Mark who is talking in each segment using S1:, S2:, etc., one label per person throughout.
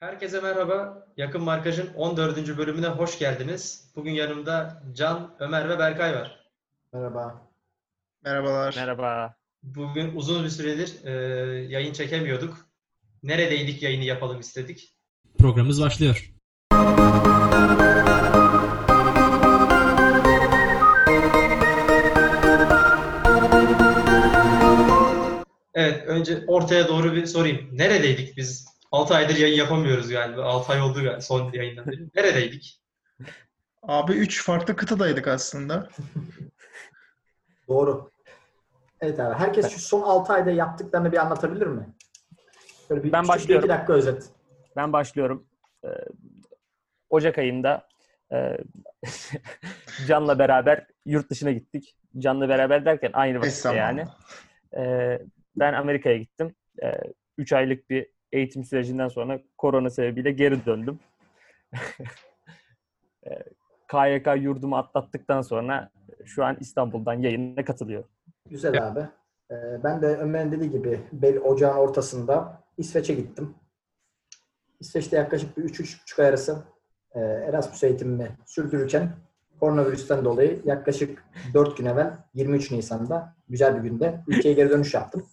S1: Herkese merhaba. Yakın Markaj'ın 14. bölümüne hoş geldiniz. Bugün yanımda Can, Ömer ve Berkay var.
S2: Merhaba.
S3: Merhabalar.
S4: Merhaba.
S1: Bugün uzun bir süredir e, yayın çekemiyorduk. Neredeydik yayını yapalım istedik.
S5: Programımız başlıyor.
S1: Evet, önce ortaya doğru bir sorayım. Neredeydik biz? 6 aydır yayın yapamıyoruz galiba. 6 ay oldu galiba son yayından beri. Neredeydik?
S3: Abi üç farklı kıtadaydık aslında.
S2: Doğru. Evet abi. Herkes şu son 6 ayda yaptıklarını bir anlatabilir mi? Böyle bir
S4: Ben
S2: bir
S4: başlıyorum.
S2: iki dakika özet.
S4: Ben başlıyorum. Ee, Ocak ayında e, Can'la beraber yurt dışına gittik. Can'la beraber derken aynı vakitte yani. Ee, ben Amerika'ya gittim. 3 aylık bir eğitim sürecinden sonra korona sebebiyle geri döndüm. Ee, KYK yurdumu atlattıktan sonra şu an İstanbul'dan yayına katılıyorum.
S2: Güzel abi. Ee, ben de Ömer'in dediği gibi bel ocağın ortasında İsveç'e gittim. İsveç'te yaklaşık bir 3-3,5 ay arası e, Erasmus eğitimimi sürdürürken koronavirüsten dolayı yaklaşık 4 gün evvel 23 Nisan'da güzel bir günde ülkeye geri dönüş yaptım.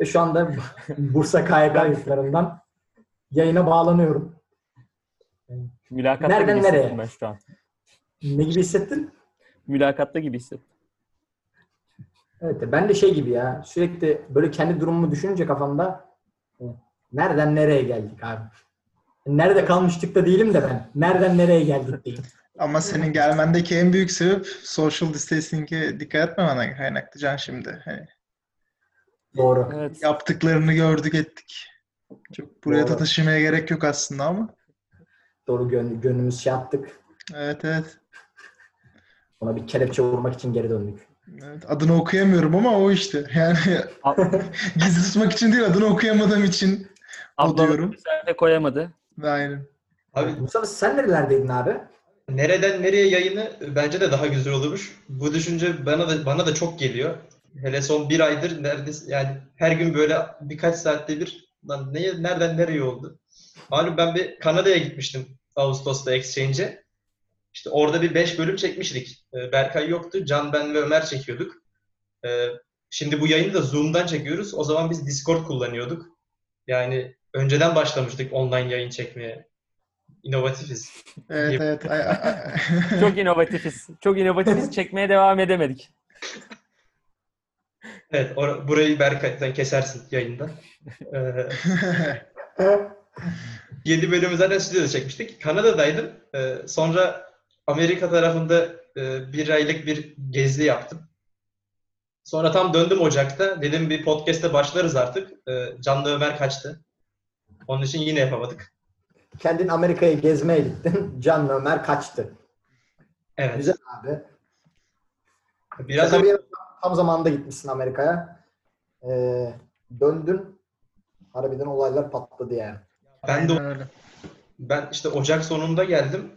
S2: Ve şu anda Bursa KYK yurtlarından yayına bağlanıyorum.
S4: Mülakatta
S2: Nereden
S4: gibi hissettim
S2: nereye?
S4: ben şu an.
S2: Ne gibi hissettin?
S4: Mülakatta gibi hissettim.
S2: Evet ben de şey gibi ya sürekli böyle kendi durumumu düşününce kafamda e, nereden nereye geldik abi? Nerede kalmıştık da değilim de ben. Nereden nereye geldik diyeyim.
S3: Ama senin gelmendeki en büyük sebep social distancing'e dikkat etmemene kaynaklı Can şimdi. Hani
S2: Doğru.
S4: Evet.
S3: yaptıklarını gördük ettik. Çok buraya
S2: Doğru.
S3: da taşımaya gerek yok aslında ama.
S2: Doğru gön gönlümüz şey yaptık.
S3: Evet evet.
S2: Ona bir kelepçe vurmak için geri döndük.
S3: Evet, adını okuyamıyorum ama o işte. Yani gizli tutmak için değil adını okuyamadığım için o
S4: Ablam
S3: diyorum.
S4: güzel de koyamadı.
S3: Aynen.
S1: Abi
S2: Mustafa sen nerelerdeydin abi?
S1: nereden nereye yayını bence de daha güzel olurmuş. Bu düşünce bana da bana da çok geliyor. Hele son bir aydır neredeyse yani her gün böyle birkaç saatte bir lan ne, nereden nereye oldu? Malum ben bir Kanada'ya gitmiştim Ağustos'ta Exchange'e. İşte orada bir 5 bölüm çekmiştik. Ee, Berkay yoktu. Can, ben ve Ömer çekiyorduk. Ee, Şimdi bu yayını da Zoom'dan çekiyoruz. O zaman biz Discord kullanıyorduk. Yani önceden başlamıştık online yayın çekmeye. İnovatifiz.
S3: Evet evet.
S4: Çok inovatifiz. Çok inovatifiz. Çekmeye devam edemedik.
S1: Evet, or- burayı Berkay sen kesersin yayından. Ee, 7 bölümü zaten stüdyoda çekmiştik. Kanada'daydım. Ee, sonra Amerika tarafında e, bir aylık bir gezi yaptım. Sonra tam döndüm Ocak'ta. Dedim bir podcast'e başlarız artık. Ee, Canlı Ömer kaçtı. Onun için yine yapamadık.
S2: Kendin Amerika'ya gezmeye gittin. Can Ömer kaçtı.
S1: Evet.
S2: Güzel abi.
S1: Biraz
S2: Şaka bir yana tam zamanında gitmişsin Amerika'ya. Ee, döndün. Harbiden olaylar patladı yani.
S1: ben de. Ben işte Ocak sonunda geldim.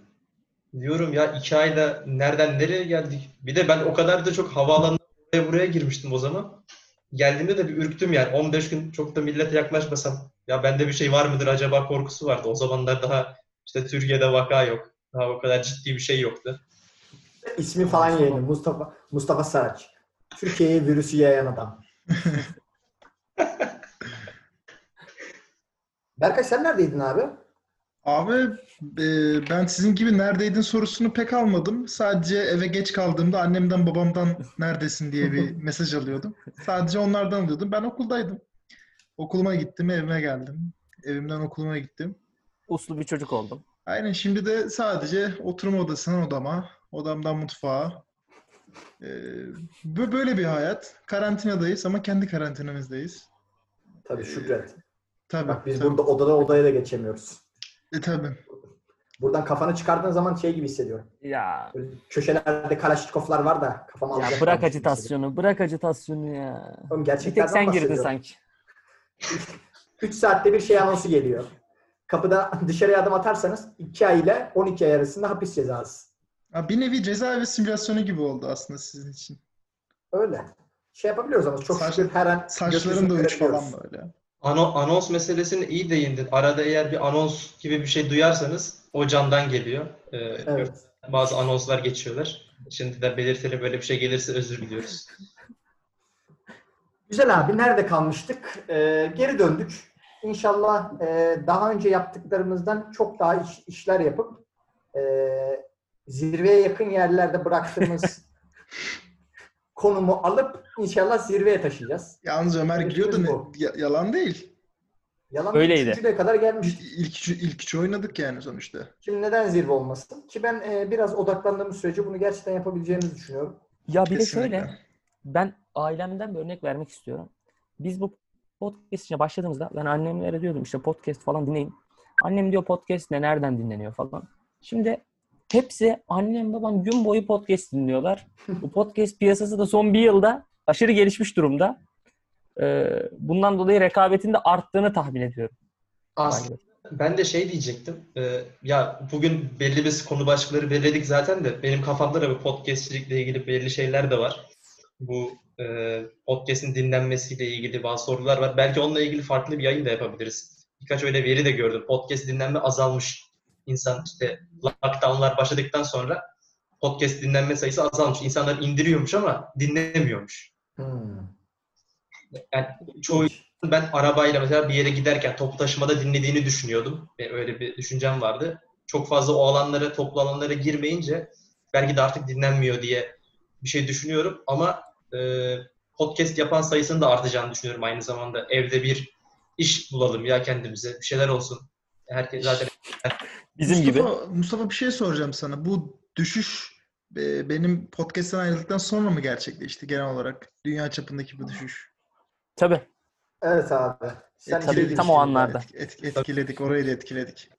S1: Diyorum ya iki ayda nereden nereye geldik? Bir de ben o kadar da çok havaalanına oraya buraya girmiştim o zaman. Geldiğimde de bir ürktüm yani. 15 gün çok da millete yaklaşmasam. Ya bende bir şey var mıdır acaba korkusu vardı. O zamanlar daha işte Türkiye'de vaka yok. Daha o kadar ciddi bir şey yoktu.
S2: İsmi falan yayını. Mustafa Mustafa Saraç. Türkiye'ye virüsü yayan adam. Berkay sen neredeydin abi?
S3: Abi e, ben sizin gibi neredeydin sorusunu pek almadım. Sadece eve geç kaldığımda annemden babamdan neredesin diye bir mesaj alıyordum. Sadece onlardan alıyordum. Ben okuldaydım. Okuluma gittim, evime geldim. Evimden okuluma gittim.
S4: Uslu bir çocuk oldum.
S3: Aynen şimdi de sadece oturma odasından odama, odamdan mutfağa. E, bö- böyle bir hayat. Karantinadayız ama kendi karantinamızdayız.
S2: Tabii Şükret.
S3: Tabii.
S2: Bak biz
S3: tabii.
S2: burada odada odaya da geçemiyoruz.
S3: E, tabii.
S2: Buradan kafanı çıkardığın zaman şey gibi hissediyorum.
S4: Ya,
S2: Böyle köşelerde Kalaşnikovlar var da kafamı
S4: ya bırak acitasyonu. Bırak acitasyonu ya.
S2: Oğlum
S4: Bir tek sen girdin sanki.
S2: 3 saatte bir şey anonsu geliyor. Kapıda dışarıya adım atarsanız 2 ay ile 12 ay arasında hapis cezası.
S3: Ha, bir nevi cezaevi simülasyonu gibi oldu aslında sizin için.
S2: Öyle. Şey yapabiliyoruz ama çok
S3: Saç-
S2: şükür her an
S3: Saçların da uç falan böyle.
S1: ano- anons meselesini iyi değindin. Arada eğer bir anons gibi bir şey duyarsanız o candan geliyor. Ee,
S2: Evet.
S1: Bazı anonslar geçiyorlar. Şimdi de belirtelim böyle bir şey gelirse özür diliyoruz.
S2: Güzel abi nerede kalmıştık? Ee, geri döndük. İnşallah e, daha önce yaptıklarımızdan çok daha iş- işler yapıp e, zirveye yakın yerlerde bıraktığımız konumu alıp inşallah zirveye taşıyacağız.
S3: Yalnız Ömer gülüyordu ne? Ya- yalan değil.
S2: Yalan
S4: Öyleydi.
S2: üçüncüye kadar gelmiştik.
S3: İlk, ilk, ilk, ilk üç oynadık yani sonuçta.
S2: Şimdi neden zirve olmasın? Ki ben e, biraz odaklandığımız sürece bunu gerçekten yapabileceğimizi düşünüyorum.
S4: Ya bir de
S3: Kesinlikle.
S4: şöyle, ben ailemden bir örnek vermek istiyorum. Biz bu podcast içine başladığımızda ben annemlere diyordum işte podcast falan dinleyin. Annem diyor podcast ne, nereden dinleniyor falan. Şimdi hepsi annem babam gün boyu podcast dinliyorlar. bu podcast piyasası da son bir yılda aşırı gelişmiş durumda. Ee, bundan dolayı rekabetin de arttığını tahmin ediyorum.
S1: Aslında ben de şey diyecektim. Ee, ya bugün belli bir konu başlıkları belirledik zaten de benim kafamda da bu podcastçilikle ilgili belli şeyler de var. Bu e, podcast'in dinlenmesiyle ilgili bazı sorular var. Belki onunla ilgili farklı bir yayın da yapabiliriz. Birkaç öyle veri de gördüm. Podcast dinlenme azalmış. İnsan işte lockdownlar başladıktan sonra podcast dinlenme sayısı azalmış. İnsanlar indiriyormuş ama dinlemiyormuş.
S2: Hmm.
S1: Yani çoğu ben arabayla mesela bir yere giderken toplu taşımada dinlediğini düşünüyordum. Ve öyle bir düşüncem vardı. Çok fazla o alanlara, toplu alanlara girmeyince belki de artık dinlenmiyor diye bir şey düşünüyorum. Ama e, podcast yapan sayısının da artacağını düşünüyorum aynı zamanda. Evde bir iş bulalım ya kendimize. Bir şeyler olsun. Herkes zaten
S4: Bizim gibi.
S3: Mustafa, Mustafa bir şey soracağım sana. Bu düşüş e, benim podcast'ten ayrıldıktan sonra mı gerçekleşti genel olarak? Dünya çapındaki bu düşüş.
S4: Tabii.
S2: Evet abi. Sen
S4: Tabii, tam o anlarda.
S3: Etk- etk- etkiledik, orayı da etkiledik.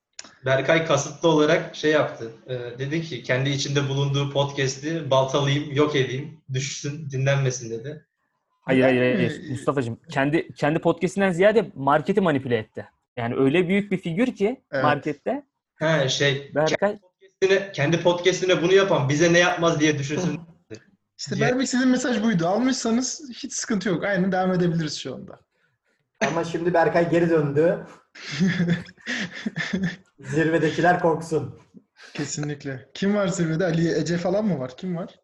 S1: Berkay kasıtlı olarak şey yaptı. E, dedi ki kendi içinde bulunduğu podcast'i baltalayayım, yok edeyim, düşsün, dinlenmesin dedi.
S4: Hayır hayır hayır. Mustafa'cığım kendi kendi podcastinden ziyade marketi manipüle etti. Yani öyle büyük bir figür ki
S3: Evet.
S4: markette
S1: He şey,
S4: Berkay
S1: podcast'ine, kendi podcast'ine bunu yapan bize ne yapmaz diye düşünsün.
S3: İşte
S1: Ya-
S3: vermek istediğim mesaj buydu. Almışsanız hiç sıkıntı yok. Aynen devam edebiliriz şu anda.
S2: Ama şimdi Berkay geri döndü. Zirvedekiler korksun.
S3: Kesinlikle. Kim var zirvede? Ali Ece falan mı var? Kim var?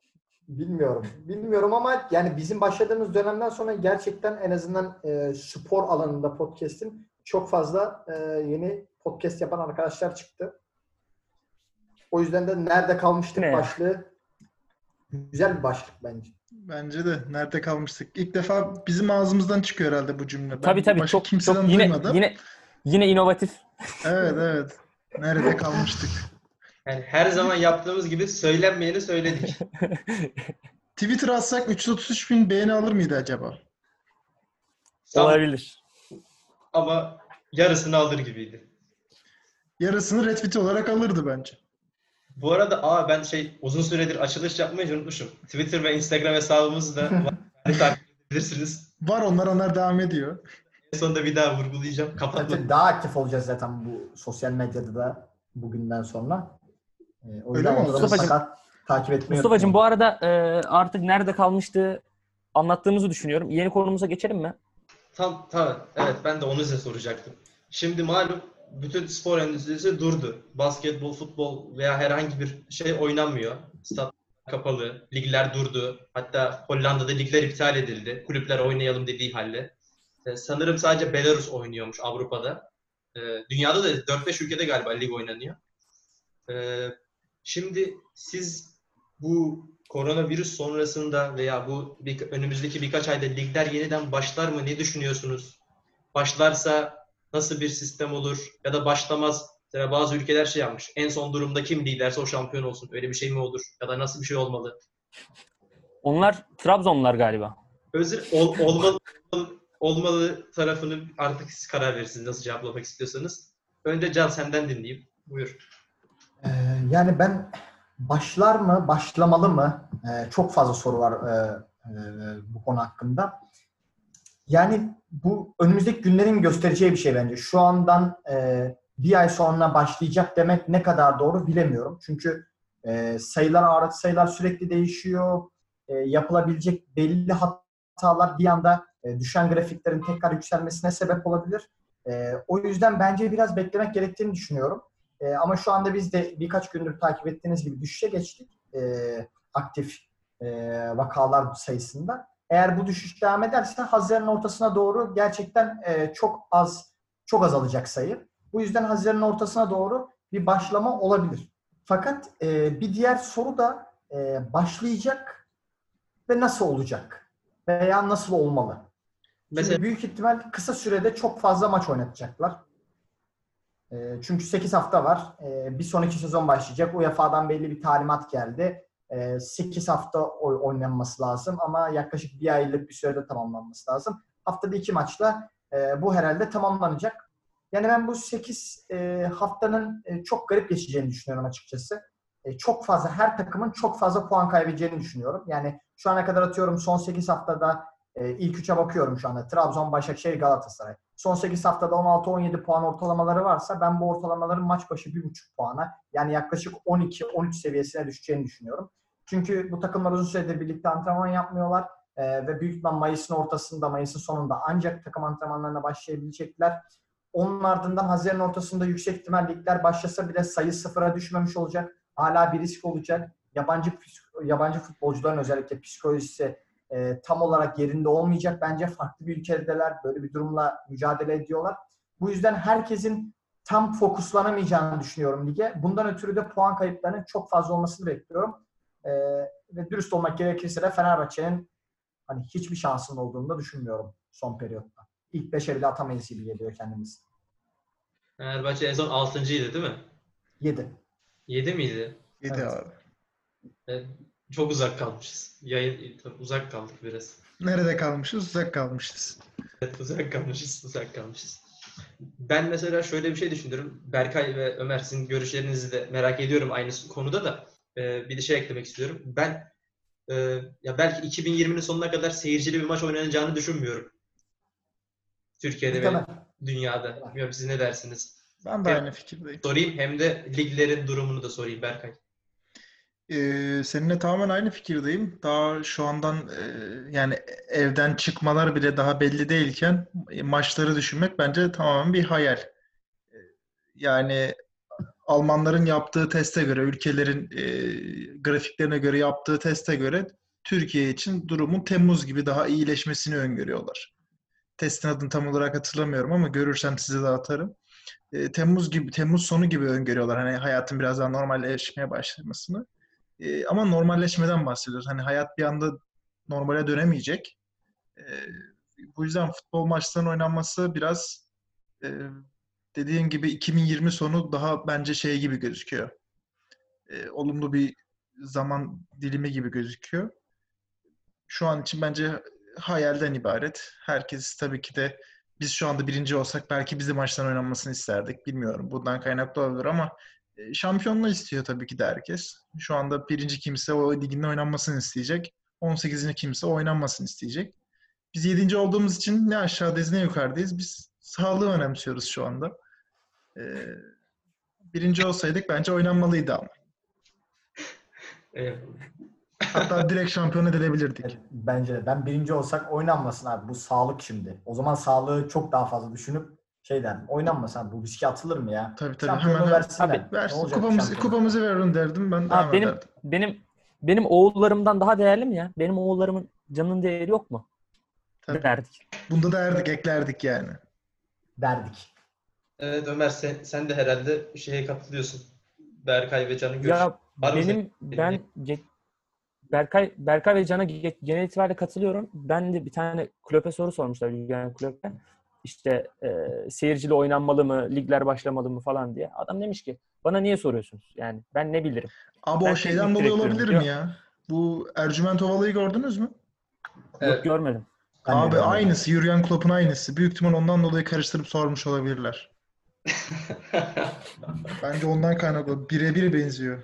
S2: Bilmiyorum. Bilmiyorum ama yani bizim başladığımız dönemden sonra gerçekten en azından e, spor alanında podcast'in çok fazla e, yeni podcast yapan arkadaşlar çıktı. O yüzden de nerede kalmıştık
S4: Ne
S2: başlığı güzel bir başlık bence.
S3: Bence de. Nerede kalmıştık? İlk defa bizim ağzımızdan çıkıyor herhalde bu cümle. Ben
S4: tabii tabii
S3: başka
S4: çok çok yine
S3: duymadım.
S4: yine yine inovatif.
S3: Evet evet. Nerede kalmıştık?
S1: Yani her zaman yaptığımız gibi söylenmeyeni söyledik.
S3: Twitter atsak 333 bin beğeni alır mıydı acaba?
S4: Olabilir.
S1: ama yarısını alır gibiydi.
S3: Yarısını retweet olarak alırdı bence.
S1: Bu arada aa ben şey uzun süredir açılış yapmayı unutmuşum. Twitter ve Instagram hesabımız da var. Takip edebilirsiniz.
S3: Var onlar onlar devam ediyor.
S1: En sonunda bir daha vurgulayacağım. Kapatma.
S2: Daha aktif olacağız zaten bu sosyal medyada da bugünden sonra. E, o
S3: Öyle
S2: yüzden
S4: Mustafa'cığım-
S2: takip etmeyi
S4: Mustafa'cığım bu arada e, artık nerede kalmıştı anlattığımızı düşünüyorum. Yeni konumuza geçelim mi?
S1: Tam tamam. Evet ben de onu size soracaktım. Şimdi malum bütün spor endüstrisi durdu. Basketbol, futbol veya herhangi bir şey oynanmıyor. Stat kapalı, ligler durdu. Hatta Hollanda'da ligler iptal edildi. Kulüpler oynayalım dediği halde. Ee, sanırım sadece Belarus oynuyormuş Avrupa'da. Ee, dünyada da 4-5 ülkede galiba lig oynanıyor. Ee, şimdi siz bu koronavirüs sonrasında veya bu önümüzdeki birkaç ayda ligler yeniden başlar mı? Ne düşünüyorsunuz? Başlarsa nasıl bir sistem olur? Ya da başlamaz. Mesela bazı ülkeler şey yapmış. En son durumda kim liderse o şampiyon olsun. Öyle bir şey mi olur? Ya da nasıl bir şey olmalı?
S4: Onlar Trabzonlar galiba.
S1: Özür ol, olmalı, olmalı tarafını artık siz karar verirsiniz nasıl cevaplamak istiyorsanız. Önce Can senden dinleyeyim. Buyur.
S2: Ee, yani ben başlar mı, başlamalı mı? Ee, çok fazla soru var e, e, bu konu hakkında. Yani bu önümüzdeki günlerin göstereceği bir şey bence. Şu andan e, bir ay sonra başlayacak demek ne kadar doğru bilemiyorum. Çünkü e, sayılar, araç sayılar sürekli değişiyor. E, yapılabilecek belli hatalar bir anda e, düşen grafiklerin tekrar yükselmesine sebep olabilir. E, o yüzden bence biraz beklemek gerektiğini düşünüyorum. E, ama şu anda biz de birkaç gündür takip ettiğiniz gibi düşüşe geçtik. E, aktif e, vakalar sayısında. Eğer bu düşüş devam ederse Haziran ortasına doğru gerçekten e, çok az çok azalacak sayı. Bu yüzden Haziran ortasına doğru bir başlama olabilir. Fakat e, bir diğer soru da e, başlayacak ve nasıl olacak? Veya nasıl olmalı?
S1: Mesela
S2: Şimdi büyük ihtimal kısa sürede çok fazla maç oynatacaklar. E, çünkü 8 hafta var. E, bir sonraki sezon başlayacak. UEFA'dan belli bir talimat geldi. E, 8 hafta oy- oynanması lazım ama yaklaşık bir aylık bir sürede tamamlanması lazım. Haftada iki maçla e, bu herhalde tamamlanacak. Yani ben bu 8 e, haftanın e, çok garip geçeceğini düşünüyorum açıkçası. Çok fazla, her takımın çok fazla puan kaybedeceğini düşünüyorum. Yani şu ana kadar atıyorum son 8 haftada ilk 3'e bakıyorum şu anda. Trabzon, Başakşehir, Galatasaray. Son 8 haftada 16-17 puan ortalamaları varsa ben bu ortalamaların maç başı 1,5 puana yani yaklaşık 12-13 seviyesine düşeceğini düşünüyorum. Çünkü bu takımlar uzun süredir birlikte antrenman yapmıyorlar e, ve büyük ihtimal Mayıs'ın ortasında, Mayıs'ın sonunda ancak takım antrenmanlarına başlayabilecekler. Onun ardından Haziran ortasında yüksek ihtimal ligler başlasa bile sayı sıfıra düşmemiş olacak. Hala bir risk olacak. Yabancı yabancı futbolcuların özellikle psikolojisi e, tam olarak yerinde olmayacak. Bence farklı bir ülkedeler. Böyle bir durumla mücadele ediyorlar. Bu yüzden herkesin tam fokuslanamayacağını düşünüyorum lige. Bundan ötürü de puan kayıplarının çok fazla olmasını bekliyorum. E, ve dürüst olmak gerekirse de Fenerbahçe'nin hani hiçbir şansının olduğunu da düşünmüyorum son periyotta. İlk beşe bile atamayız gibi geliyor kendimiz.
S1: Fenerbahçe en son 6.ydı değil mi?
S2: 7.
S1: 7 miydi?
S3: Yedi
S2: Evet.
S3: abi.
S1: Evet, çok uzak kalmışız. Yayın uzak kaldık biraz.
S3: Nerede kalmışız? Uzak kalmışız.
S1: Evet, uzak kalmışız, uzak kalmışız. Ben mesela şöyle bir şey düşünüyorum. Berkay ve Ömer sizin görüşlerinizi de merak ediyorum aynı konuda da. Ee, bir de şey eklemek istiyorum. Ben e, ya belki 2020'nin sonuna kadar seyircili bir maç oynanacağını düşünmüyorum. Türkiye'de ve dünyada. Bilmiyorum siz ne dersiniz?
S3: Ben de
S1: Evet.
S3: aynı fikirdeyim.
S1: Sorayım hem de liglerin durumunu da sorayım Berkay.
S3: Ee, seninle tamamen aynı fikirdeyim. Daha şu andan e, yani evden çıkmalar bile daha belli değilken e, maçları düşünmek bence tamamen bir hayal. E, Yani Almanların yaptığı teste göre, ülkelerin e, grafiklerine göre yaptığı teste göre Türkiye için durumun Temmuz gibi daha iyileşmesini öngörüyorlar. Testin adını tam olarak hatırlamıyorum ama görürsem size de atarım. E, Temmuz gibi Temmuz sonu gibi öngörüyorlar. Hani hayatın biraz daha normalleşmeye başlamasını. E, ama normalleşmeden bahsediyoruz. Hani hayat bir anda normale dönemeyecek. E, bu yüzden futbol maçlarının oynanması biraz e, dediğim gibi 2020 sonu daha bence şey gibi gözüküyor. E, olumlu bir zaman dilimi gibi gözüküyor. Şu an için bence hayalden ibaret. Herkes tabii ki de biz şu anda birinci olsak belki bizim maçtan oynanmasını isterdik. Bilmiyorum. Bundan kaynaklı olabilir ama e, şampiyonluğu istiyor tabii ki de herkes. Şu anda birinci kimse o ligin oynanmasını isteyecek. 18. kimse oynanmasını isteyecek. Biz 7. olduğumuz için ne aşağıdayız ne yukarıdayız. Biz sağlığı önemsiyoruz şu anda. Ee, birinci olsaydık bence oynanmalıydı ama. Hatta direkt şampiyon edilebilirdik.
S2: Bence de. Ben birinci olsak oynanmasın abi. Bu sağlık şimdi. O zaman sağlığı çok daha fazla düşünüp şey derdim. Oynanmasın abi. Bu riske atılır mı ya?
S3: Tabii tabii
S2: Şampiyonu
S3: hemen
S2: versinler.
S4: Abi,
S2: Ne
S3: versin.
S2: olacak
S3: Kupamızı,
S2: şampiyonu?
S3: kupamızı verin derdim ben
S4: Ha, benim
S3: ederdim.
S4: benim benim oğullarımdan daha değerli mi ya? Benim oğullarımın canının değeri yok mu?
S3: Tabii.
S4: Derdik.
S3: Bunda da erdik, eklerdik yani.
S2: Derdik.
S1: Evet Ömer sen, sen de herhalde şeye katılıyorsun. Berkay ve Can'ın görüşü.
S4: Ya
S1: Var mı
S4: benim
S1: senin?
S4: ben ge- Berkay Berkay ve Can'a ge- genel itibariyle katılıyorum. Ben de bir tane Klopp'e soru sormuşlar Jürgen Klopp'e. İşte e, seyircili oynanmalı mı, ligler başlamalı mı falan diye. Adam demiş ki bana niye soruyorsunuz? Yani ben ne bilirim?
S3: Abi
S4: Ben
S3: o şeyden dolayı olabilir mi ya? Bu Ercüment Ovalı'yı gördünüz mü?
S1: Evet.
S4: Yok görmedim.
S2: Ben
S3: Abi
S2: görmedim.
S3: aynısı. Jurgen Klopp'un aynısı. Büyük ihtimal ondan dolayı karıştırıp sormuş olabilirler. Bence ondan kaynaklı. Birebir benziyor.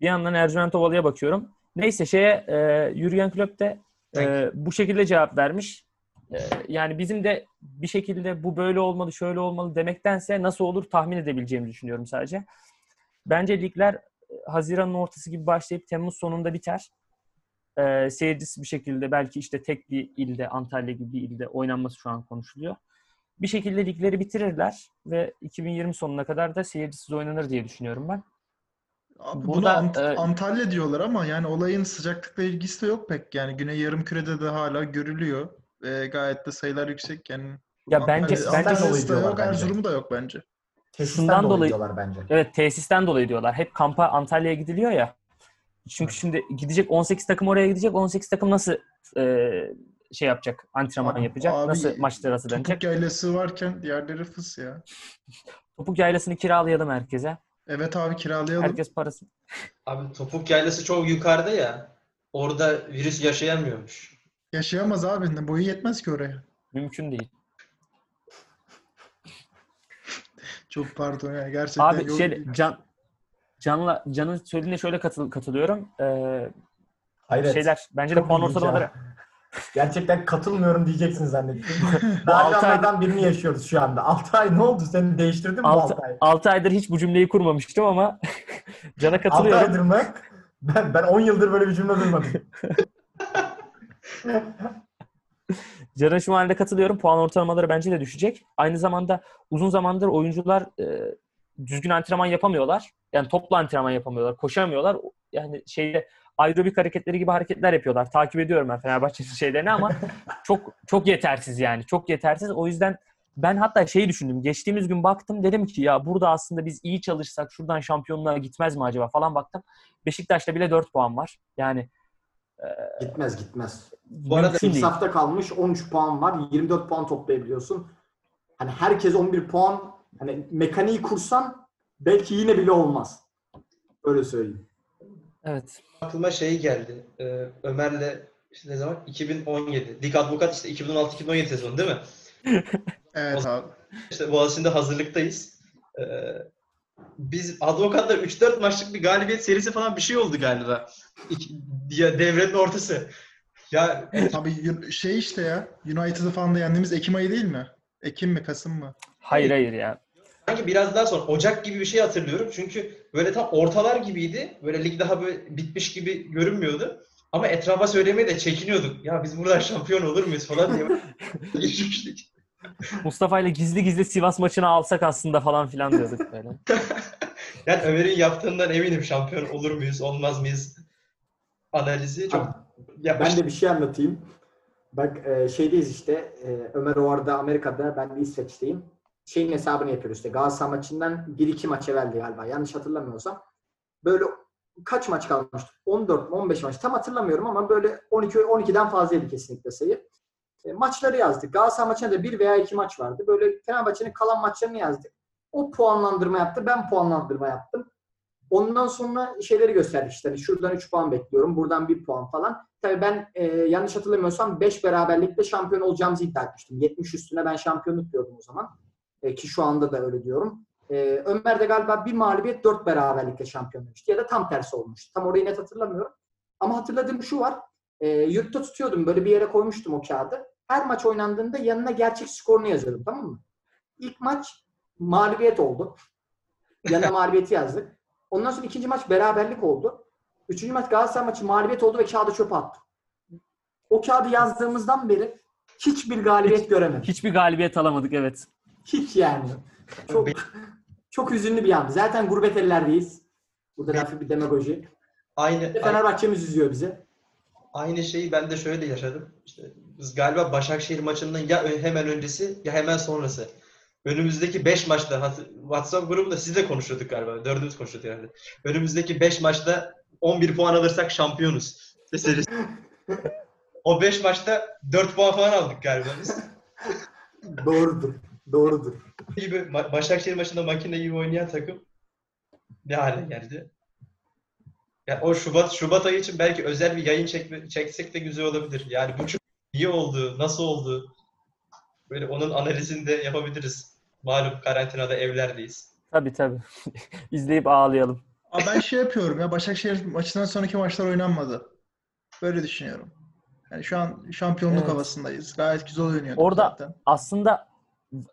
S4: Bir yandan Ercüment Ovalı'ya bakıyorum. Neyse şeye e, Jürgen Klopp de e, bu şekilde cevap vermiş. E, yani bizim de bir şekilde bu böyle olmalı, şöyle olmalı demektense nasıl olur tahmin edebileceğimi düşünüyorum sadece. Bence ligler e, Haziran'ın ortası gibi başlayıp Temmuz sonunda biter. e, seyircisi bir şekilde belki işte tek bir ilde, Antalya gibi bir ilde oynanması şu an konuşuluyor. Bir şekilde ligleri bitirirler ve 2020 sonuna kadar da seyircisiz oynanır diye düşünüyorum ben.
S3: Abi
S4: Burada,
S3: Buna Ant-
S4: e,
S3: Antalya diyorlar ama yani olayın sıcaklıkla ilgisi de yok pek. Yani Güney Yarımküre'de de hala görülüyor. Ve gayet de sayılar yüksek. Yani
S4: Ya bence-
S3: Antalya-
S2: bence dolayı
S3: da yok,
S2: diyorlar bence.
S3: Erzurum'u da yok bence.
S2: Tesisten
S4: Şundan
S2: dolayı,
S4: dolayı-
S2: diyorlar bence.
S4: Evet tesisten dolayı diyorlar. Hep kampa Antalya'ya gidiliyor ya. Çünkü şimdi gidecek 18 takım oraya gidecek. 18 takım nasıl e, şey yapacak? Antrenman
S2: Abi,
S4: yapacak?
S3: abi,
S4: nasıl maçlara hazırlanacak?
S3: Topuk yaylası varken diğerleri fıs ya.
S4: Topuk yaylasını kiralayalım herkese.
S3: Evet abi kiralayalım.
S4: Herkes parası.
S1: Abi topuk yaylası çok yukarıda ya. Orada virüs yaşayamıyormuş.
S3: Yaşayamaz abi. Ne boyu yetmez ki oraya.
S4: Mümkün değil.
S3: Çok pardon ya. Gerçekten
S4: Abi
S3: yok-
S4: şey Can Can'la Can'ın söylediğine şöyle katıl, katılıyorum. Ee,
S2: Hayret.
S4: şeyler bence de
S2: Çok
S4: puan ortalamaları
S2: ya. Gerçekten katılmıyorum diyeceksin zannettim.
S4: Bu altı
S2: Nagihanlardan birini yaşıyoruz şu anda. 6 ay ne oldu? Seni değiştirdin mi bu
S4: 6,
S2: 6 ay?
S4: 6 aydır hiç bu cümleyi kurmamıştım ama Can'a
S2: 6
S4: katılıyorum.
S2: aydır mı? Ben, ben 10 yıldır böyle bir cümle duymadım.
S4: Can'a şu halde katılıyorum. Puan ortalamaları bence de düşecek. Aynı zamanda uzun zamandır oyuncular e, düzgün antrenman yapamıyorlar. Yani toplu antrenman yapamıyorlar. Koşamıyorlar. Yani şeyde aerobik hareketleri gibi hareketler yapıyorlar. Takip ediyorum ben Fenerbahçe'nin şeylerini ama çok çok yetersiz yani. Çok yetersiz. O yüzden ben hatta şeyi düşündüm. Geçtiğimiz gün baktım dedim ki ya burada aslında biz iyi çalışsak şuradan şampiyonluğa gitmez mi acaba falan baktım. Beşiktaş'ta bile 4 puan var. Yani
S2: Gitmez gitmez.
S1: Bu arada
S4: mümkün değil.
S2: Safta kalmış 13 puan var. 24 puan toplayabiliyorsun. Hani herkes 11 puan hani mekaniği kursan belki yine bile olmaz. Öyle söyleyeyim.
S4: Evet.
S1: Aklıma şey geldi. Ee, Ömer'le işte ne zaman? 2017. Lig Advokat işte 2016-2017 sezonu değil mi?
S3: Evet abi.
S1: İşte Boğaziçi'nde hazırlıktayız. Ee, biz Advokat'ta 3-4 maçlık bir galibiyet serisi falan bir şey oldu galiba. İki, ya devrenin ortası. Ya
S3: Abi Yun- şey işte ya. United'ı falan da yendiğimiz Ekim ayı değil mi? Ekim mi? Kasım mı?
S4: Hayır hayır ya.
S1: Sanki biraz daha sonra Ocak gibi bir şey hatırlıyorum. Çünkü böyle tam ortalar gibiydi. Böyle lig daha böyle bitmiş gibi görünmüyordu. Ama etrafa söylemeye de çekiniyorduk. Ya biz buradan şampiyon olur muyuz falan diye. Girişmiştik.
S4: Mustafa ile gizli gizli Sivas maçını alsak aslında falan filan diyorduk böyle.
S1: Yani Ömer'in yaptığından eminim şampiyon olur muyuz, olmaz mıyız analizi çok yapmış.
S2: Ben de bir şey anlatayım. Bak e, şeydeyiz işte e, Ömer o arada Amerika'da ben de İsveç'teyim. Şeyin hesabını yapıyoruz işte Galatasaray maçından 1-2 maç evveldi galiba yanlış hatırlamıyorsam. Böyle kaç maç kalmıştı? 14 mi 15 maç tam hatırlamıyorum ama böyle 12 12'den fazlaydı kesinlikle sayı. E, maçları yazdık. Galatasaray maçında da bir veya iki maç vardı. Böyle Fenerbahçe'nin kalan maçlarını yazdık. O puanlandırma yaptı. Ben puanlandırma yaptım. Ondan sonra şeyleri gösterdik işte. Hani şuradan 3 puan bekliyorum. Buradan 1 puan falan. Tabii ben e, yanlış hatırlamıyorsam 5 beraberlikle şampiyon olacağımızı iddia etmiştim. 70 üstüne ben şampiyonluk diyordum o zaman. E, ki şu anda da öyle diyorum. E, Ömer de galiba bir mağlubiyet 4 beraberlikle şampiyon demişti. Ya da tam tersi olmuştu. Tam orayı net hatırlamıyorum. Ama hatırladığım şu var. E, yurtta tutuyordum. Böyle bir yere koymuştum o kağıdı. Her maç oynandığında yanına gerçek skorunu yazıyordum. Tamam mı? İlk maç mağlubiyet oldu. Yanına mağlubiyeti yazdık. Ondan sonra ikinci maç beraberlik oldu. Üçüncü maç Galatasaray maçı mağlubiyet oldu ve kağıdı çöpe attım. O kağıdı yazdığımızdan beri hiçbir galibiyet göremedim.
S4: Hiçbir galibiyet alamadık evet.
S2: Hiç yani. Çok çok hüzünlü bir an. Zaten gurbet ellerdeyiz. Burada da hafif bir demagoji.
S1: Aynı
S2: Fenerbahçe'miz üzüyor bizi.
S1: aynı şeyi ben de şöyle yaşadım. İşte biz galiba Başakşehir maçından ya hemen öncesi ya hemen sonrası. Önümüzdeki 5 maçta hat- WhatsApp grubunda sizle konuşuyorduk galiba. Dördümüz konuşuyorduk herhalde. Önümüzdeki 5 maçta 11 puan alırsak şampiyonuz. Serisi. o 5 maçta 4 puan falan aldık galiba biz.
S2: Doğrudur. Doğrudur.
S1: gibi Başakşehir maçında makine gibi oynayan takım ne hale geldi? Ya o Şubat Şubat ayı için belki özel bir yayın çekme, çeksek de güzel olabilir. Yani bu çok iyi oldu, nasıl oldu? Böyle onun analizini de yapabiliriz. Malum karantinada evlerdeyiz.
S4: Tabii tabii. İzleyip ağlayalım.
S3: Abi ben şey yapıyorum ya Başakşehir maçından sonraki maçlar oynanmadı. Böyle düşünüyorum. Yani şu an şampiyonluk
S4: Evet.
S3: havasındayız. Gayet güzel oynuyorduk
S4: Orada-
S3: zaten.
S4: Aslında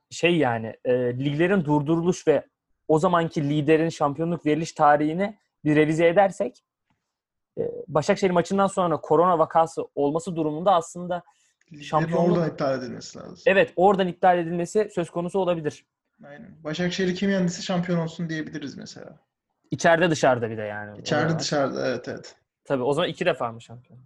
S4: şey yani e, liglerin durduruluş ve o zamanki liderin şampiyonluk veriliş tarihini bir revize edersek e, Başakşehir maçından sonra korona vakası olması durumunda aslında
S3: Liglerin
S4: Şampiyonluk-
S3: oradan iptal edilmesi lazım.
S4: evet oradan iptal edilmesi söz konusu olabilir.
S3: Aynen. Başakşehir'i kim yendiyse şampiyon olsun diyebiliriz mesela.
S4: İçeride dışarıda bir de yani.
S3: İçeride dışarıda evet evet.
S4: Tabii o zaman iki defa mı şampiyon?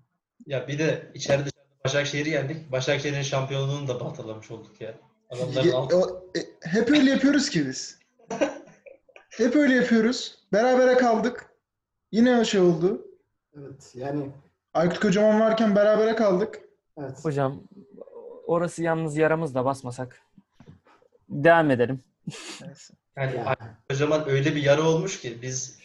S1: Ya bir de içeride dışarıda Başakşehir'i yendik. Başakşehir'in şampiyonluğunu da baltalamış olduk ya. Adamların
S3: Ye-
S1: alt...
S3: o- e, hep öyle yapıyoruz ki biz. Hep öyle yapıyoruz. Berabere kaldık. Yine o şey oldu.
S2: Evet yani
S3: Aykut Kocaman varken berabere kaldık.
S2: evet.
S4: Hocam orası yalnız yaramız da basmasak. Devam edelim.
S3: Neyse.
S1: Yani
S2: Ya.
S1: Kocaman öyle bir yara olmuş ki biz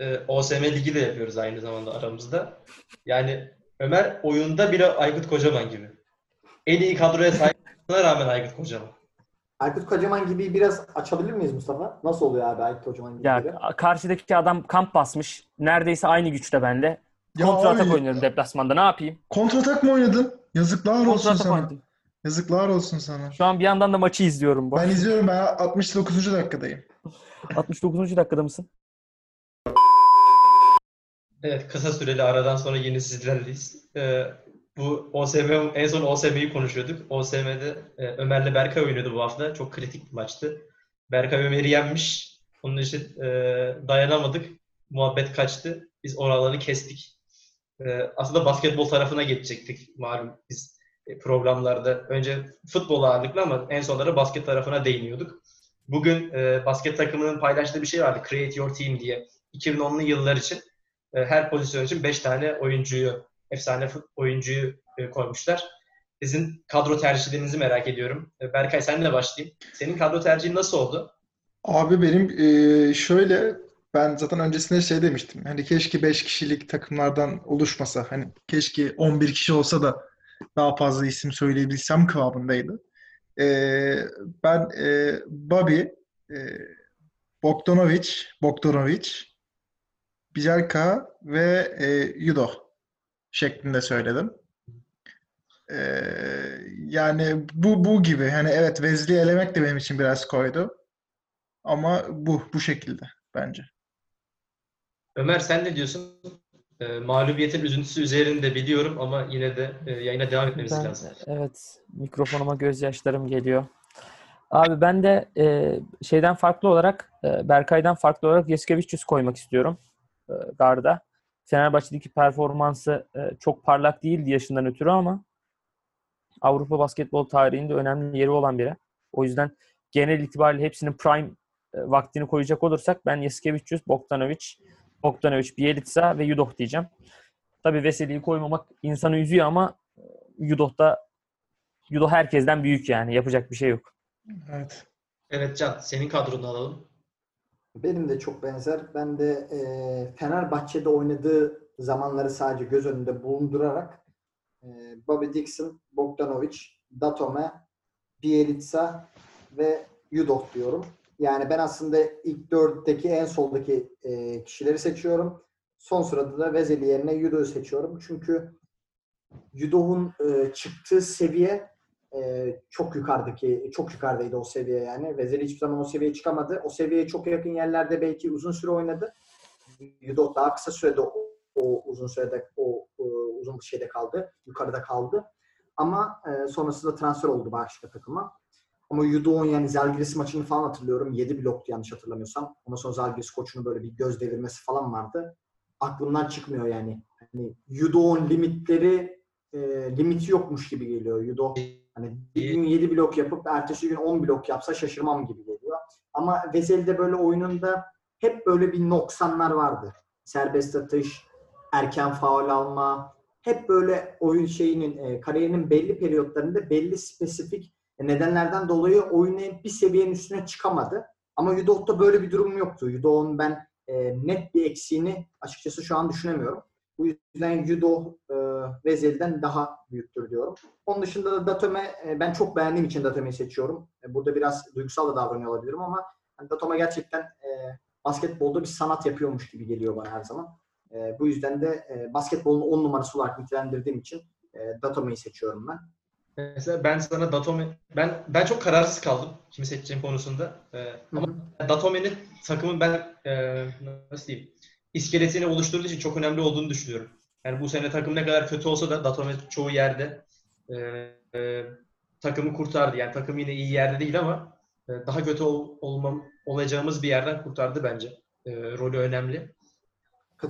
S1: e, OSM ligi de yapıyoruz aynı zamanda aramızda. Yani Ömer oyunda bile Aykut Kocaman gibi. En iyi kadroya sahip olmasına rağmen Aykut Kocaman.
S2: Aykut Kocaman gibi biraz açabilir miyiz Mustafa? Nasıl oluyor abi Aykut Kocaman gibi?
S4: Ya karşıdaki adam kamp basmış. Neredeyse aynı güçte bende. Kontra atak oynuyorum deplasmanda. Ne yapayım?
S3: Kontratak mı oynadın? Yazıklar olsun
S4: Kontra atak
S3: sana.
S4: oynadım.
S3: Yazıklar olsun sana.
S4: Şu an bir yandan da maçı izliyorum. bu.
S3: Ben izliyorum. Ben 69. dakikadayım.
S4: 69. dakikada mısın?
S1: Evet kısa süreli aradan sonra yine sizlerleyiz. E, bu OSM en son OSM'yi konuşuyorduk. OSM'de e, Ömer'le Berkay oynuyordu bu hafta. Çok kritik bir maçtı. Berkay Ömer'i yenmiş. Onun için e, dayanamadık. Muhabbet kaçtı. Biz oraları kestik. E, aslında basketbol tarafına geçecektik malum biz e, programlarda. Önce futbol ağırlıklı ama en sonları basket tarafına değiniyorduk. Bugün e, basket takımının paylaştığı bir şey vardı. Create Your Team diye. 2010'lu yıllar için e, her pozisyon için 5 tane oyuncuyu, efsane oyuncuyu e, koymuşlar. Sizin kadro tercihlerinizi merak ediyorum. E, Berkay senle başlayayım. Senin kadro tercihin nasıl oldu?
S3: Abi benim eee, şöyle ben zaten öncesinde şey demiştim. Hani keşke 5 kişilik takımlardan oluşmasa. Hani keşke 11 kişi olsa da daha fazla isim söyleyebilsem kıvamındaydı. Ben Bobby, eee Bogdanovic, Bogdanovic, Bijelka ve eee Yudo şeklinde söyledim. Eee, yani bu bu gibi. Hani evet Vezli'yi elemek de benim için biraz koydu. Ama bu bu şekilde bence.
S1: Ömer sen ne diyorsun? E, mağlubiyetin üzüntüsü üzerinde biliyorum ama yine de e, yayına devam etmemiz
S4: Ben-
S1: lazım.
S4: evet mikrofonuma gözyaşlarım geliyor. Abi ben de e, şeyden farklı olarak e, Berkay'dan farklı olarak Yasikevicius koymak istiyorum e, garda. Fenerbahçe'deki performansı e, çok parlak değildi yaşından ötürü ama Avrupa basketbol tarihinde önemli yeri olan biri. O yüzden genel itibariyle hepsinin prime e, vaktini koyacak olursak ben Yasikevicius, Bogdanovic, Bogdanovic, Bielitsa ve Yudoh diyeceğim. Tabii Veseli'yi koymamak insanı üzüyor ama Yudoh'ta Yudoh herkesten büyük yani. Yapacak bir şey yok.
S3: Evet.
S1: Evet Can, senin kadronu alalım.
S2: Benim de çok benzer. Ben de e, Fenerbahçe'de oynadığı zamanları sadece göz önünde bulundurarak e, Bobby Dixon, Bogdanovic, Datome, Bielitsa ve Yudoh diyorum. Yani ben aslında ilk dörtteki en soldaki e, kişileri seçiyorum. Son sırada da Vezeli yerine Yudoh'u seçiyorum. Çünkü Yudoh'un e, çıktığı seviye çok yukarıdaki, çok yukarıdaydı o seviye yani. Vezeli hiçbir zaman o seviyeye çıkamadı. O seviyeye çok yakın yerlerde belki uzun süre oynadı. Yudoh daha kısa sürede o, o uzun sürede o, o uzun şeyde kaldı. Yukarıda kaldı. Ama e, sonrasında transfer oldu başka takıma. Ama Yudoh'un yani Zalgiris maçını falan hatırlıyorum. 7 bloktu yanlış hatırlamıyorsam. Ondan sonra Zalgiris koçunu böyle bir göz devirmesi falan vardı. Aklımdan çıkmıyor yani. Hani Yudoh'un limitleri e, limiti yokmuş gibi geliyor. Yudoh hani bir gün 7 blok yapıp ertesi gün 10 blok yapsa şaşırmam gibi geliyor. Ama Vezeli'de böyle oyununda hep böyle bir noksanlar vardı. Serbest atış, erken faul alma, hep böyle oyun şeyinin e, kariyerinin belli periyotlarında belli spesifik nedenlerden dolayı oyunu bir seviyenin üstüne çıkamadı. Ama Yudoh'ta böyle bir durum yoktu. Yudoh'un ben e, net bir eksiğini açıkçası şu an düşünemiyorum. Bu yüzden Yudoh e, Vezeli'den daha büyüktür diyorum. Onun dışında da Datome e, ben çok beğendiğim için Datome'yi seçiyorum. E, burada biraz duygusal da davranıyor olabilirim ama hani Datome gerçekten e, basketbolda bir sanat yapıyormuş gibi geliyor bana her zaman. E, bu yüzden de e, basketbolun 10 numarası olarak nitelendirdiğim için e, Datome'yi seçiyorum ben.
S1: Mesela ben sana Datome, ben ben çok kararsız kaldım kimi seçeceğim konusunda. Ee, ama. Datome'nin takımın ben e, nasıl diyeyim? İskeletini oluşturduğu için çok önemli olduğunu düşünüyorum. Yani bu sene takım ne kadar kötü olsa da Datomet çoğu yerde e, e, takımı kurtardı. Yani takım yine iyi yerde değil ama e, daha kötü ol, olmam, olacağımız bir yerden kurtardı bence. E, rolü önemli.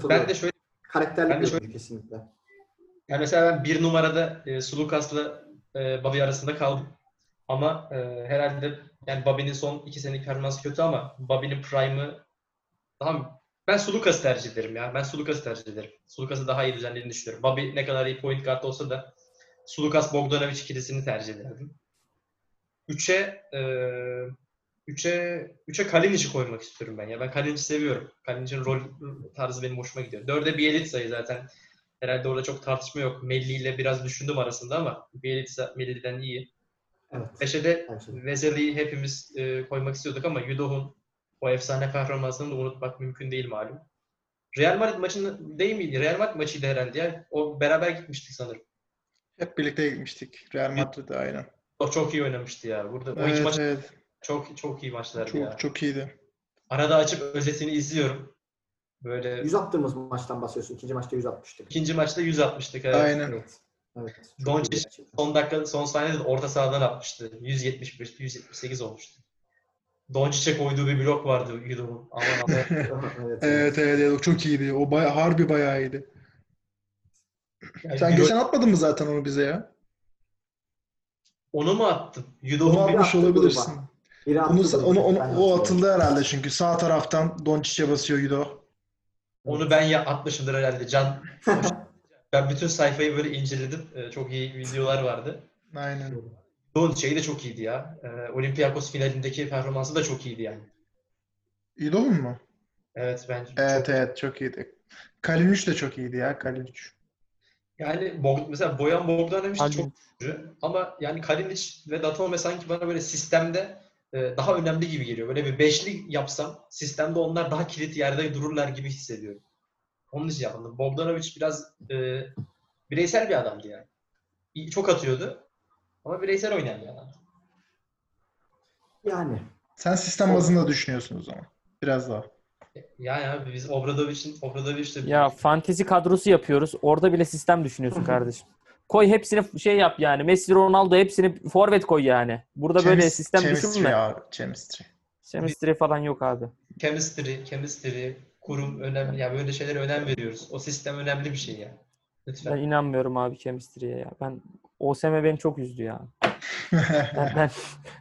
S1: Ben de şöyle
S2: Karakterli
S1: ben de şöyle-
S2: kesinlikle.
S1: yani mesela ben bir numarada e, Sulukas'la e, Bobby arasında kaldım. Ama e, herhalde yani Bobby'nin son iki senelik performansı kötü ama Bobby'nin prime'ı daha ben Sulukas'ı tercih ederim ya. Ben Sulukas'ı tercih ederim. Sulukas'ı daha iyi düzenlediğini düşünüyorum. Bobby ne kadar iyi point guard olsa da Sulukas Bogdanovic ikilisini tercih ederdim. 3'e e, 3'e 3'e Kalinic'i koymak istiyorum ben ya. Ben Kalinic'i seviyorum. Kalinic'in rol tarzı benim hoşuma gidiyor. 4'e Bielitsa'yı zaten Herhalde orada çok tartışma yok. Melli ile biraz düşündüm arasında ama Bielitsa Melli'den iyi.
S2: Evet.
S1: 5'e de
S2: de.
S1: Veseli'yi hepimiz e, koymak istiyorduk ama Yudoh'un o efsane performansını da unutmak mümkün değil malum. Real Madrid maçında değil miydi? Real Madrid maçıydı herhalde ya. O beraber gitmiştik sanırım.
S3: Hep birlikte gitmiştik. Real Madrid'e aynen.
S1: O çok iyi oynamıştı ya. Burada o iki
S3: Evet,
S1: maç
S3: evet.
S1: çok çok iyi maçlardı
S3: Çok
S1: ya.
S3: çok iyiydi.
S1: Arada açıp özetini izliyorum. Böyle
S2: 100 attığımız maçtan bahsediyorsun. İkinci maçta 100 atmıştık.
S1: ikinci maçta 100 atmıştık. Evet.
S3: Aynen.
S2: Evet. Evet.
S1: Doncic son dakika son saniyede de orta sahadan atmıştı. 175 178 olmuştu. Doncic'e koyduğu bir blok vardı Yudo'nun. Aman aman.
S2: evet,
S3: Evet evet çok iyiydi. O baya, harbi bayağı iyiydi.
S1: Yani
S3: Sen
S1: Euro-
S3: geçen atmadın mı zaten onu bize ya?
S1: onu mu attım?
S2: Abi
S1: bir
S3: atmış
S2: attı
S3: olabilirsin. Onu, onu, onu,
S2: ben
S3: o atıldı herhalde çünkü sağ taraftan Doncic'e basıyor Yudo.
S1: onu ben ya atmışımdır herhalde. Can ben bütün sayfayı böyle inceledim. Ee, çok iyi videolar vardı.
S3: Aynen.
S1: Yudo'nun şeyi de çok iyiydi ya. Ee, Olympiakos finalindeki performansı da çok iyiydi yani.
S3: Yudo'nun mu?
S1: Evet bence.
S3: Evet
S1: çok-
S3: evet çok iyiydi. Kalinic de çok iyiydi ya Kalinic.
S1: Yani Bog- mesela Boyan Bogdanovic
S4: Kalinic.
S1: çok oyuncu. Ama yani Kalinic ve Datome sanki bana böyle sistemde e, daha önemli gibi geliyor. Böyle bir beşli yapsam sistemde onlar daha kilit yerde dururlar gibi hissediyorum. Onun için yapmadım. Bogdanovic biraz e, bireysel bir adamdı yani. İyi- Çok atıyordu. Ama bireysel oynayan bir adam.
S2: Yani.
S3: Sen sistem bazında düşünüyorsun o zaman. Biraz daha.
S1: Yani abi biz Obradovic'in Obradovic de
S4: Ya fantezi kadrosu yapıyoruz. Orada bile sistem düşünüyorsun kardeşim. Koy hepsini şey yap yani. Messi, Ronaldo hepsini forvet koy yani. Burada böyle
S3: Chemis-
S4: sistem
S3: chemistry
S4: düşünme.
S3: abi, chemistry.
S4: Chemistry falan yok abi.
S1: chemistry, chemistry, kurum önemli. Yani böyle şeylere önem veriyoruz. O sistem önemli bir şey yani. Lütfen.
S4: Ben inanmıyorum abi chemistry'ye ya. Ben OSM beni çok üzdü ya. Ben, ben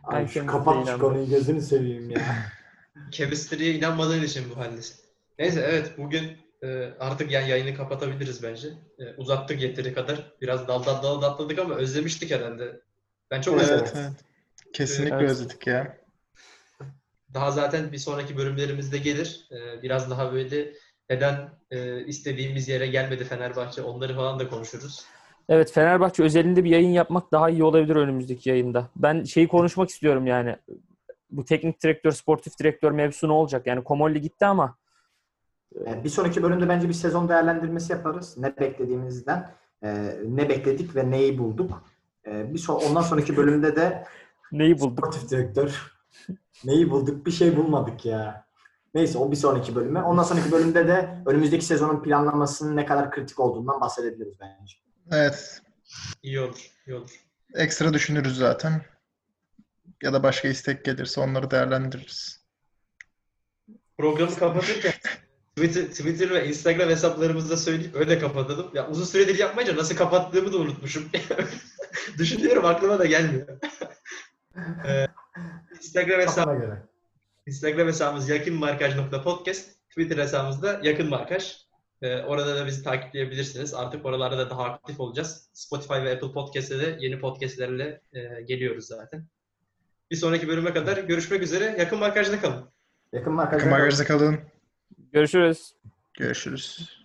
S2: Abi şu kapat şu konuyu gözünü seveyim ya.
S1: Chemistry'ye inanmadığın için bu haldesin. Neyse evet bugün e, artık yani yayını kapatabiliriz bence. E, uzattık yeteri kadar. Biraz daldan dala atladık ama özlemiştik herhalde. Ben çok
S2: Evet.
S1: özledim.
S3: evet, evet. Kesinlikle
S4: Evet.
S3: özledik ya.
S1: Daha zaten bir sonraki bölümlerimizde gelir. E, biraz daha böyle neden e, istediğimiz yere gelmedi Fenerbahçe onları falan da konuşuruz.
S4: Evet Fenerbahçe özelinde bir yayın yapmak daha iyi olabilir önümüzdeki yayında. Ben şeyi konuşmak istiyorum yani. Bu teknik direktör, sportif direktör mevzusu ne olacak? Yani Komolli gitti ama
S2: Ee, Bir sonraki bölümde bence bir sezon değerlendirmesi yaparız. Ne beklediğimizden, e, ne bekledik ve neyi bulduk. E, Bir son, ondan sonraki bölümde de
S4: neyi bulduk?
S2: sportif direktör. neyi bulduk? Bir şey bulmadık ya. Neyse o bir sonraki bölüme. Ondan sonraki bölümde de önümüzdeki sezonun planlamasının ne kadar kritik olduğundan bahsedebiliriz bence.
S3: Evet.
S1: İyi olur, iyi olur.
S3: Ekstra düşünürüz zaten. Ya da başka istek gelirse onları değerlendiririz.
S1: Programı kapatırken Twitter, Twitter ve Instagram hesaplarımızda söyleyip öyle kapatalım. Ya uzun süredir yapmayınca nasıl kapattığımı da unutmuşum. Düşünüyorum aklıma da gelmiyor. Ee, Instagram hesabı. Instagram hesabımız yakınmarkaj.podcast. Twitter hesabımız da yakınmarkaj. Ee, orada da bizi takipleyebilirsiniz. Artık oralarda da daha aktif olacağız. Spotify ve Apple Podcast'te de yeni podcastlerle e, geliyoruz zaten. Bir sonraki bölüme kadar görüşmek üzere. Yakın markajda kalın.
S2: Yakın markajda
S3: Kameracıda kalın.
S4: Görüşürüz.
S3: Görüşürüz.